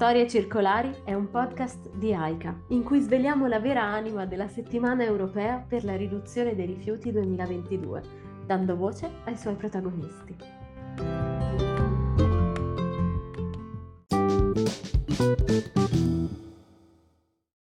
Storie Circolari è un podcast di AICA in cui sveliamo la vera anima della settimana europea per la riduzione dei rifiuti 2022, dando voce ai suoi protagonisti.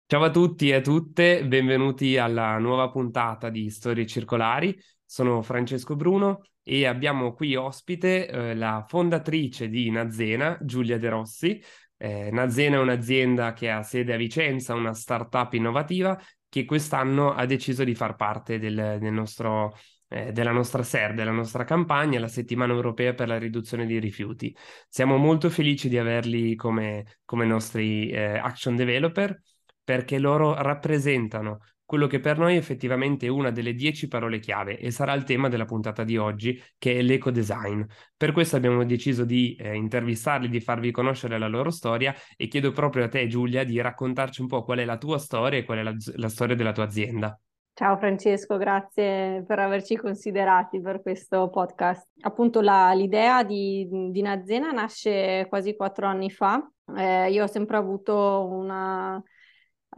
Ciao a tutti e a tutte, benvenuti alla nuova puntata di Storie Circolari. Sono Francesco Bruno e abbiamo qui ospite eh, la fondatrice di Nazena, Giulia De Rossi. Eh, Nazena è un'azienda che ha sede a Vicenza, una startup innovativa che quest'anno ha deciso di far parte del, del nostro, eh, della nostra SER, della nostra campagna, la settimana europea per la riduzione dei rifiuti. Siamo molto felici di averli come, come nostri eh, action developer perché loro rappresentano quello che per noi è effettivamente una delle dieci parole chiave e sarà il tema della puntata di oggi, che è l'eco design. Per questo abbiamo deciso di eh, intervistarli, di farvi conoscere la loro storia e chiedo proprio a te Giulia di raccontarci un po' qual è la tua storia e qual è la, la storia della tua azienda. Ciao Francesco, grazie per averci considerati per questo podcast. Appunto la, l'idea di, di Nazena nasce quasi quattro anni fa. Eh, io ho sempre avuto una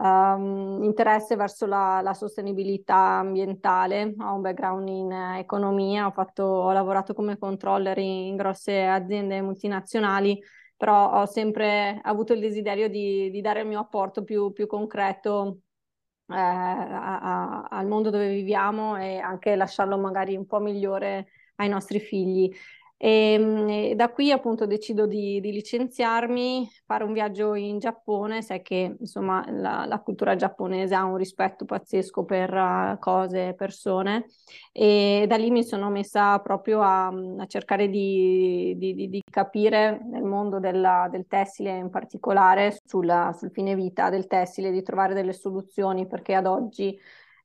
um, interesse verso la, la, sostenibilità ambientale, ho un background in economia, ho, fatto, ho lavorato come controller in, in, grosse aziende multinazionali, però ho sempre avuto il desiderio di, di dare il mio apporto più, più concreto eh, a, a, al mondo dove viviamo e anche lasciarlo magari un po' migliore ai nostri figli. E, ehm, e, da qui appunto decido di, di, licenziarmi, fare un viaggio in Giappone, sai che insomma la, la cultura giapponese ha un rispetto pazzesco per uh, cose e persone. E da lì mi sono messa proprio a, a cercare di, di, di, capire nel mondo della, del tessile in particolare, sulla, sul fine vita del tessile, di trovare delle soluzioni perché ad oggi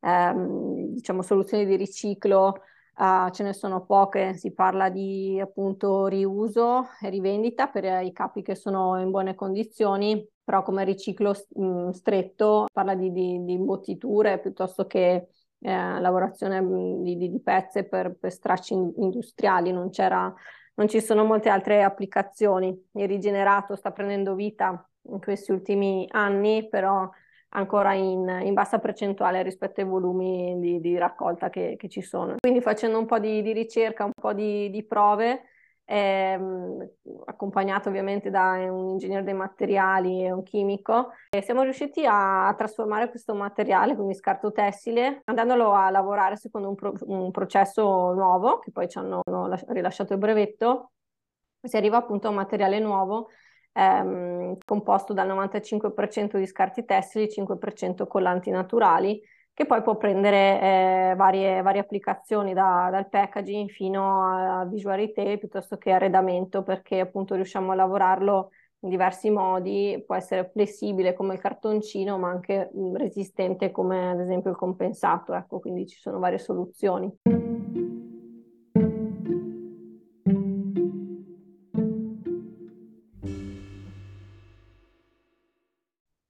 ehm, diciamo soluzioni di riciclo Uh, ce ne sono poche, si parla di appunto riuso e rivendita per i capi che sono in buone condizioni, però come riciclo mh, mm, stretto parla di, di, di, imbottiture piuttosto che eh, lavorazione mm, di, di, pezze per, per stracci industriali, non, non ci sono molte altre applicazioni. Il rigenerato sta prendendo vita in questi ultimi anni, però ancora in, in, bassa percentuale rispetto ai volumi di, di raccolta che, che, ci sono. Quindi facendo un po' di, di ricerca, un po' di, di prove, ehm, accompagnato ovviamente da un ingegnere dei materiali e un chimico, e siamo riusciti a, a, trasformare questo materiale, quindi scarto tessile, andandolo a lavorare secondo un, pro, un processo nuovo, che poi ci hanno rilasciato il brevetto, si arriva appunto a un materiale nuovo ehm, composto dal 95% di scarti tessili, 5% collanti naturali, che poi può prendere eh, varie, varie, applicazioni da, dal packaging fino a visual retail piuttosto che arredamento, perché appunto riusciamo a lavorarlo in diversi modi, può essere flessibile come il cartoncino, ma anche mh, resistente come ad esempio il compensato, ecco, quindi ci sono varie soluzioni.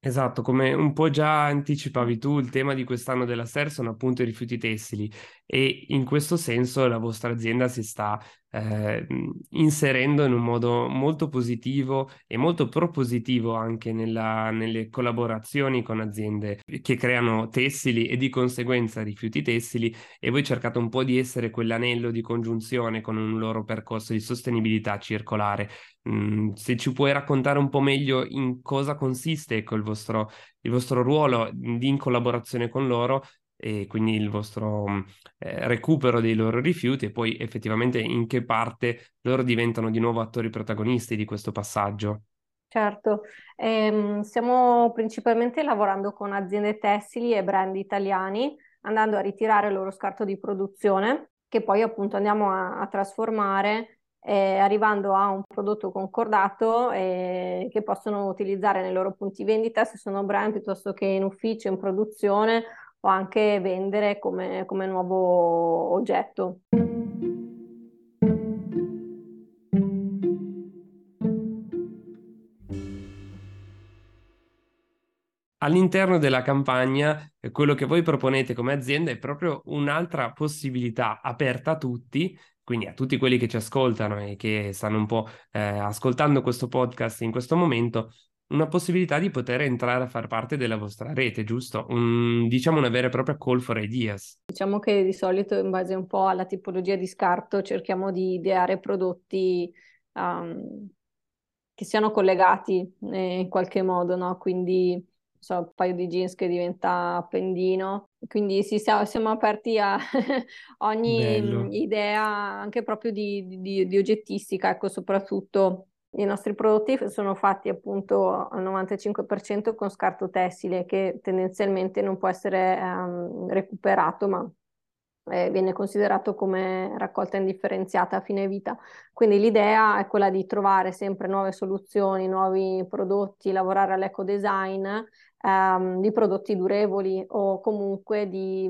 Esatto, come un po' già anticipavi tu, il tema di quest'anno della SER sono appunto i rifiuti tessili e in questo senso la vostra azienda si sta eh, inserendo in un modo molto positivo e molto propositivo anche nella, nelle collaborazioni con aziende che creano tessili e di conseguenza rifiuti tessili e voi cercate un po' di essere quell'anello di congiunzione con un loro percorso di sostenibilità circolare. Mm, se ci puoi raccontare un po' meglio in cosa consiste ecco, il, vostro, il vostro ruolo di in collaborazione con loro e quindi il vostro eh, recupero dei loro rifiuti e poi effettivamente in che parte loro diventano di nuovo attori protagonisti di questo passaggio. Certo, ehm, stiamo principalmente lavorando con aziende tessili e brand italiani, andando a ritirare il loro scarto di produzione, che poi appunto andiamo a, a trasformare, eh, arrivando a un prodotto concordato eh, che possono utilizzare nei loro punti vendita, se sono brand, piuttosto che in ufficio, in produzione o anche vendere come, come nuovo oggetto. All'interno della campagna, eh, quello che voi proponete come azienda è proprio un'altra possibilità aperta a tutti, quindi a tutti quelli che ci ascoltano e che stanno un po' eh, ascoltando questo podcast in questo momento, una possibilità di poter entrare a far parte della vostra rete, giusto? Un, diciamo una vera e propria call for ideas. Diciamo che di solito in base un po' alla tipologia di scarto cerchiamo di ideare prodotti um, che siano collegati eh, in qualche modo, no? Quindi so, un paio di jeans che diventa appendino. Quindi sì, siamo aperti a ogni Bello. idea anche proprio di, di, di oggettistica, ecco, soprattutto i nostri prodotti sono fatti appunto al 95% con scarto tessile che tendenzialmente non può essere um, recuperato, ma eh, viene considerato come raccolta indifferenziata a fine vita. Quindi l'idea è quella di trovare sempre nuove soluzioni, nuovi prodotti, lavorare all'eco design ehm, di prodotti durevoli o comunque di,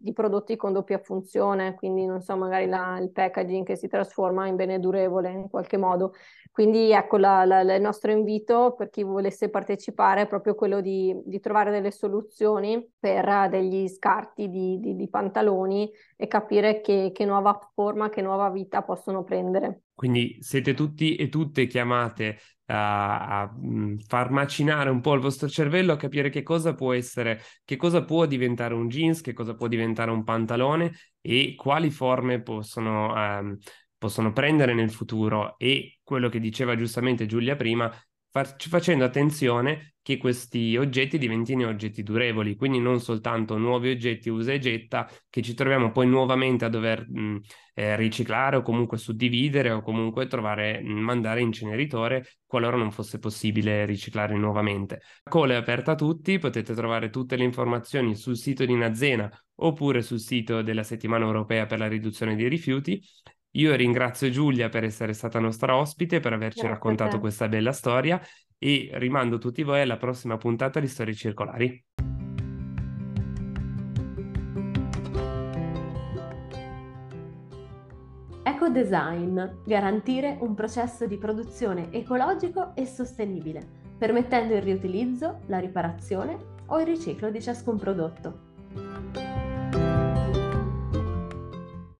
di, prodotti con doppia funzione, quindi non so, magari la, il packaging che si trasforma in bene durevole in qualche modo. Quindi ecco la, la, il nostro invito per chi volesse partecipare è proprio quello di, di trovare delle soluzioni per degli scarti di, di, pantaloni e capire che, che nuova forma, che nuova vita possono prendere. Quindi siete tutti e tutte chiamate a, a mm, far macinare un po' il vostro cervello, a capire che cosa può essere, che cosa può diventare un jeans, che cosa può diventare un pantalone e quali forme possono um, possono prendere nel futuro. E quello che diceva giustamente Giulia prima, far, facendo attenzione che questi oggetti diventino oggetti durevoli, quindi non soltanto nuovi oggetti usa e getta che ci troviamo poi nuovamente a dover mh, eh, riciclare o comunque suddividere o comunque trovare, mh, mandare in inceneritore qualora non fosse possibile riciclare nuovamente. Call è aperta a tutti, potete trovare tutte le informazioni sul sito di Nazena oppure sul sito della settimana europea per la riduzione dei rifiuti io ringrazio Giulia per essere stata nostra ospite, per averci Grazie raccontato questa bella storia e rimando tutti voi alla prossima puntata di Storie Circolari. Eco Design, garantire un processo di produzione ecologico e sostenibile, permettendo il riutilizzo, la riparazione o il riciclo di ciascun prodotto.